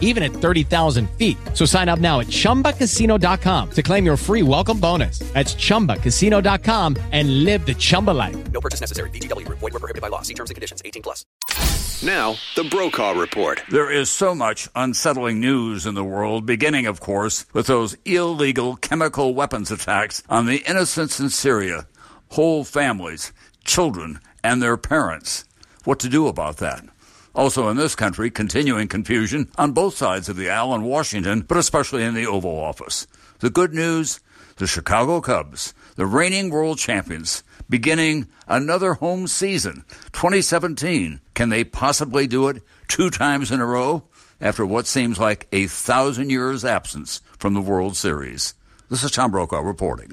even at 30,000 feet. So sign up now at chumbacasino.com to claim your free welcome bonus. That's chumbacasino.com and live the Chumba life. No purchase necessary. VGW Group. Void were prohibited by law. See terms and conditions. 18 plus. Now, the Brokaw Report. There is so much unsettling news in the world, beginning, of course, with those illegal chemical weapons attacks on the innocents in Syria. Whole families, children, and their parents. What to do about that? Also in this country, continuing confusion on both sides of the aisle in Washington, but especially in the Oval Office. The good news the Chicago Cubs, the reigning world champions, beginning another home season, 2017. Can they possibly do it two times in a row after what seems like a thousand years absence from the World Series? This is Tom Brokaw reporting.